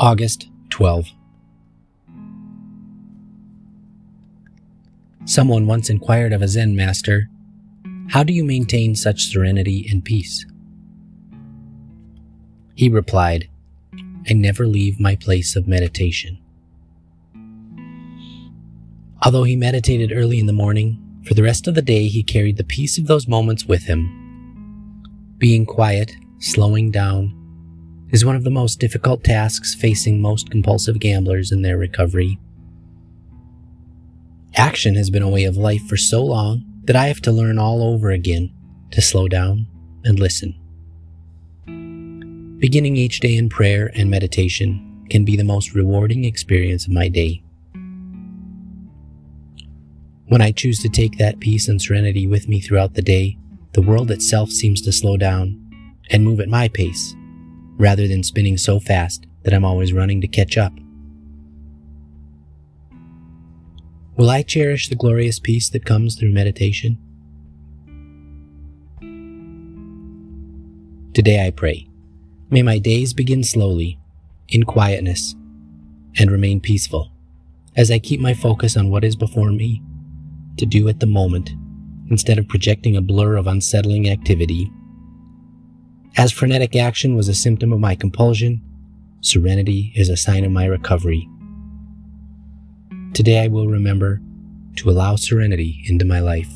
August 12. Someone once inquired of a Zen master, How do you maintain such serenity and peace? He replied, I never leave my place of meditation. Although he meditated early in the morning, for the rest of the day he carried the peace of those moments with him. Being quiet, slowing down, is one of the most difficult tasks facing most compulsive gamblers in their recovery. Action has been a way of life for so long that I have to learn all over again to slow down and listen. Beginning each day in prayer and meditation can be the most rewarding experience of my day. When I choose to take that peace and serenity with me throughout the day, the world itself seems to slow down and move at my pace, rather than spinning so fast that I'm always running to catch up. Will I cherish the glorious peace that comes through meditation? Today I pray. May my days begin slowly, in quietness, and remain peaceful as I keep my focus on what is before me to do at the moment instead of projecting a blur of unsettling activity. As frenetic action was a symptom of my compulsion, serenity is a sign of my recovery. Today I will remember to allow serenity into my life.